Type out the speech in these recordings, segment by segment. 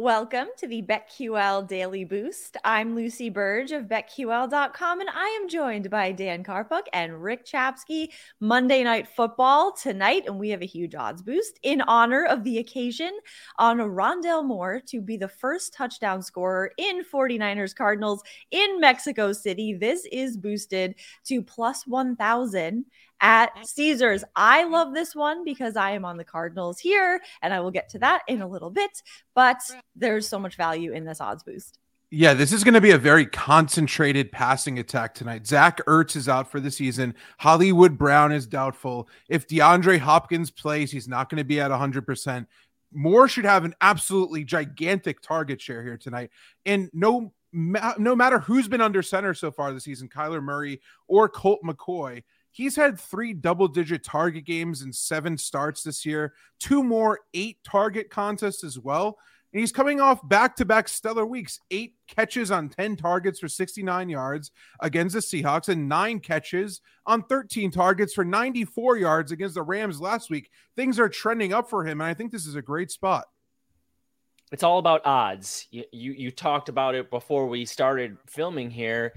Welcome to the BetQL Daily Boost. I'm Lucy Burge of BetQL.com, and I am joined by Dan Karpuc and Rick Chapsky. Monday Night Football tonight, and we have a huge odds boost in honor of the occasion on Rondale Moore to be the first touchdown scorer in 49ers Cardinals in Mexico City. This is boosted to plus 1,000 at Caesars. I love this one because I am on the Cardinals here, and I will get to that in a little bit. But there's so much value in this odds boost. Yeah, this is going to be a very concentrated passing attack tonight. Zach Ertz is out for the season. Hollywood Brown is doubtful. If DeAndre Hopkins plays, he's not going to be at 100%. Moore should have an absolutely gigantic target share here tonight. And no, no matter who's been under center so far this season, Kyler Murray or Colt McCoy, He's had three double digit target games and seven starts this year, two more eight target contests as well. And he's coming off back to back stellar weeks eight catches on 10 targets for 69 yards against the Seahawks, and nine catches on 13 targets for 94 yards against the Rams last week. Things are trending up for him, and I think this is a great spot. It's all about odds. You, you, you talked about it before we started filming here.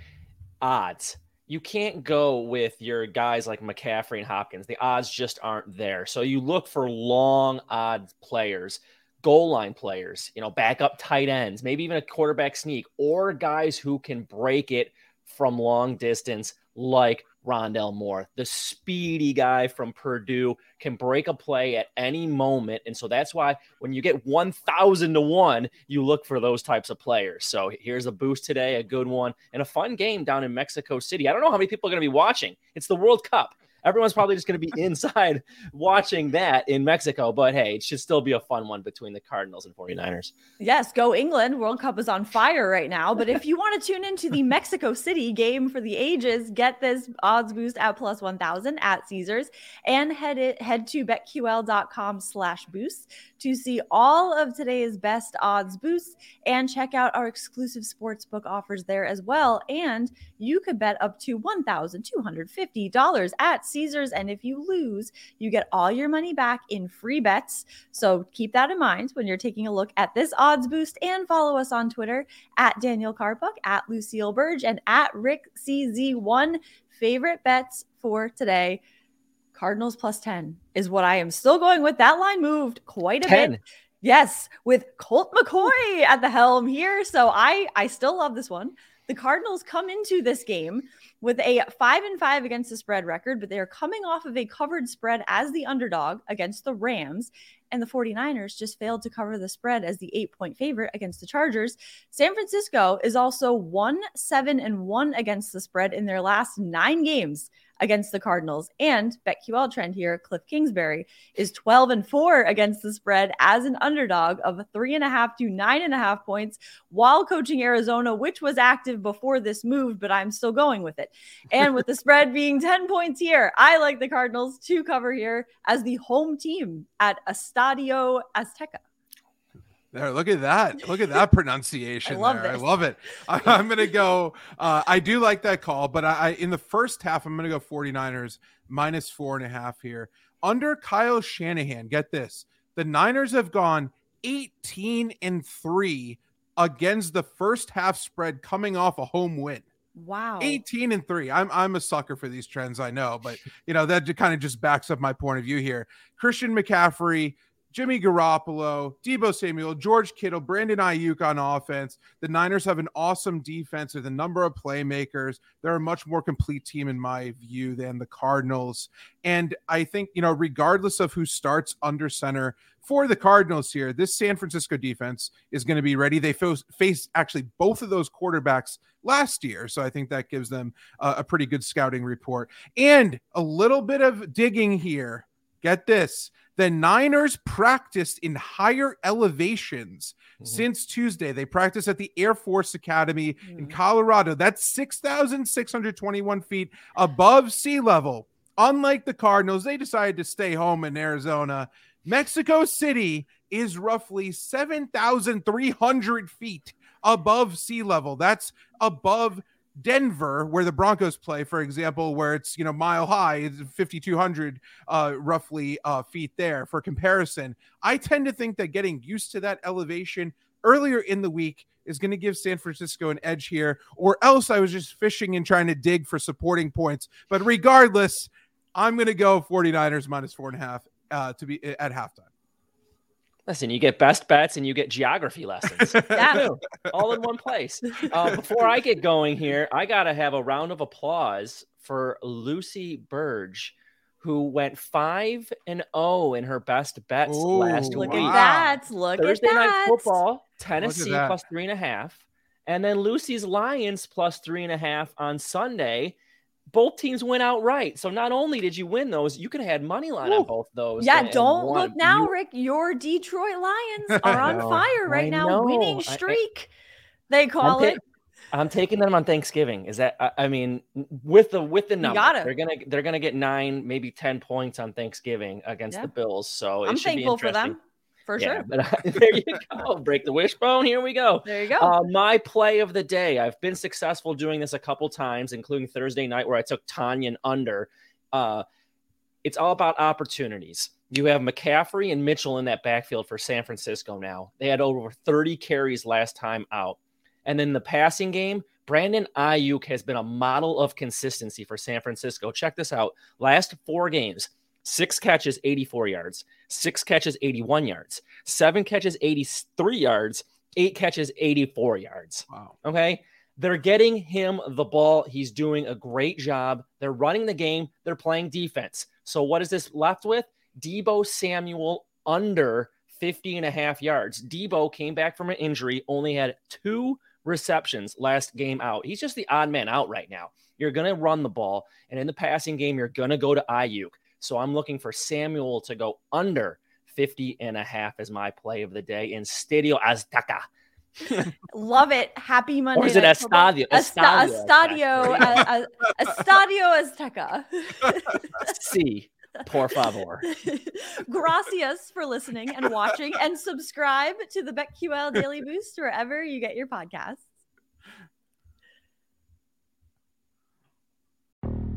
Odds you can't go with your guys like McCaffrey and Hopkins. The odds just aren't there. So you look for long odds players, goal line players, you know, backup tight ends, maybe even a quarterback sneak, or guys who can break it from long distance, like Rondale Moore, the speedy guy from Purdue, can break a play at any moment. And so that's why when you get 1,000 to 1, you look for those types of players. So here's a boost today, a good one, and a fun game down in Mexico City. I don't know how many people are going to be watching. It's the World Cup everyone's probably just going to be inside watching that in Mexico. But hey, it should still be a fun one between the Cardinals and 49ers. Yes, go England. World Cup is on fire right now. But if you want to tune into the Mexico City game for the ages, get this odds boost at plus 1000 at Caesars and head it head to betql.com slash boost to see all of today's best odds boosts and check out our exclusive sportsbook offers there as well. And you could bet up to $1,250 at Caesars. And if you lose, you get all your money back in free bets. So keep that in mind when you're taking a look at this odds boost and follow us on Twitter at Daniel Karpuc, at Lucille Burge, and at Rick CZ1. Favorite bets for today. Cardinals plus 10 is what I am still going with. That line moved quite a 10. bit. Yes, with Colt McCoy at the helm here. So I I still love this one. The Cardinals come into this game with a five and five against the spread record, but they are coming off of a covered spread as the underdog against the Rams. And the 49ers just failed to cover the spread as the eight point favorite against the Chargers. San Francisco is also one, seven, and one against the spread in their last nine games against the Cardinals. And BetQL trend here, Cliff Kingsbury is 12 and 4 against the spread as an underdog of three and a half to nine and a half points while coaching Arizona, which was active before this move, but I'm still going with it. And with the spread being 10 points here, I like the Cardinals to cover here as the home team at Estadio Azteca. There, look at that. Look at that pronunciation. I love there. This. I love it. I, am going to go. Uh, I do like that call, but I, I in the first half, I'm going to go 49ers minus four and a half here. Under Kyle Shanahan, get this. The Niners have gone 18 and three against the first half spread coming off a home win. Wow. 18 and 3. I'm I'm a sucker for these trends, I know, but you know, that kind of just backs up my point of view here. Christian McCaffrey, Jimmy Garoppolo, Deebo Samuel, George Kittle, Brandon Aiyuk on offense. The Niners have an awesome defense with a number of playmakers. They're a much more complete team, in my view, than the Cardinals. And I think, you know, regardless of who starts under center for the Cardinals here, this San Francisco defense is going to be ready. They face actually both of those quarterbacks last year. So I think that gives them a, a pretty good scouting report. And a little bit of digging here. Get this the Niners practiced in higher elevations mm-hmm. since Tuesday. They practiced at the Air Force Academy mm-hmm. in Colorado. That's 6,621 feet above sea level. Unlike the Cardinals, they decided to stay home in Arizona. Mexico City is roughly 7,300 feet above sea level. That's above Denver, where the Broncos play, for example, where it's you know mile high, it's 5,200 uh, roughly uh, feet there. For comparison, I tend to think that getting used to that elevation earlier in the week is going to give San Francisco an edge here, or else I was just fishing and trying to dig for supporting points. But regardless, I'm going to go 49ers minus four and a half uh, to be at halftime. Listen, you get best bets and you get geography lessons. yeah. All in one place. Uh, before I get going here, I got to have a round of applause for Lucy Burge, who went 5 and 0 in her best bets Ooh, last look week. Look at that. Look Thursday at that. night football, Tennessee plus three and a half. And then Lucy's Lions plus three and a half on Sunday both teams went outright. So not only did you win those, you could have had money line Ooh. on both those. Yeah, don't look now, you... Rick. Your Detroit Lions are on fire right now, winning streak. I, they call I'm it. I'm taking them on Thanksgiving. Is that I, I mean with the with the number they're gonna they're gonna get nine maybe ten points on Thanksgiving against yeah. the Bills. So I'm thankful for them for yeah, sure. But uh, there you go. Break the wishbone. Here we go. There you go. Uh, my play of the day. I've been successful doing this a couple times, including Thursday night where I took Tonyan under. Uh, it's all about opportunities. You have McCaffrey and Mitchell in that backfield for San Francisco now. They had over 30 carries last time out. And then the passing game, Brandon Aiyuk has been a model of consistency for San Francisco. Check this out. Last four games, six catches, 84 yards, six catches, 81 yards, seven catches, 83 yards, eight catches, 84 yards. Wow. Okay. They're getting him the ball. He's doing a great job. They're running the game, they're playing defense. So, what is this left with? Deebo Samuel under 50 and a half yards. Deebo came back from an injury, only had two receptions last game out. He's just the odd man out right now. You're going to run the ball, and in the passing game, you're going to go to Aiyuk. So I'm looking for Samuel to go under 50 and a half as my play of the day in Stadio Azteca. Love it. Happy Monday. Or is it Estadio? Estadio. Estadio. Uh, uh, Estadio Azteca. See. Por favor. Gracias for listening and watching and subscribe to the BetQL Daily Boost wherever you get your podcasts.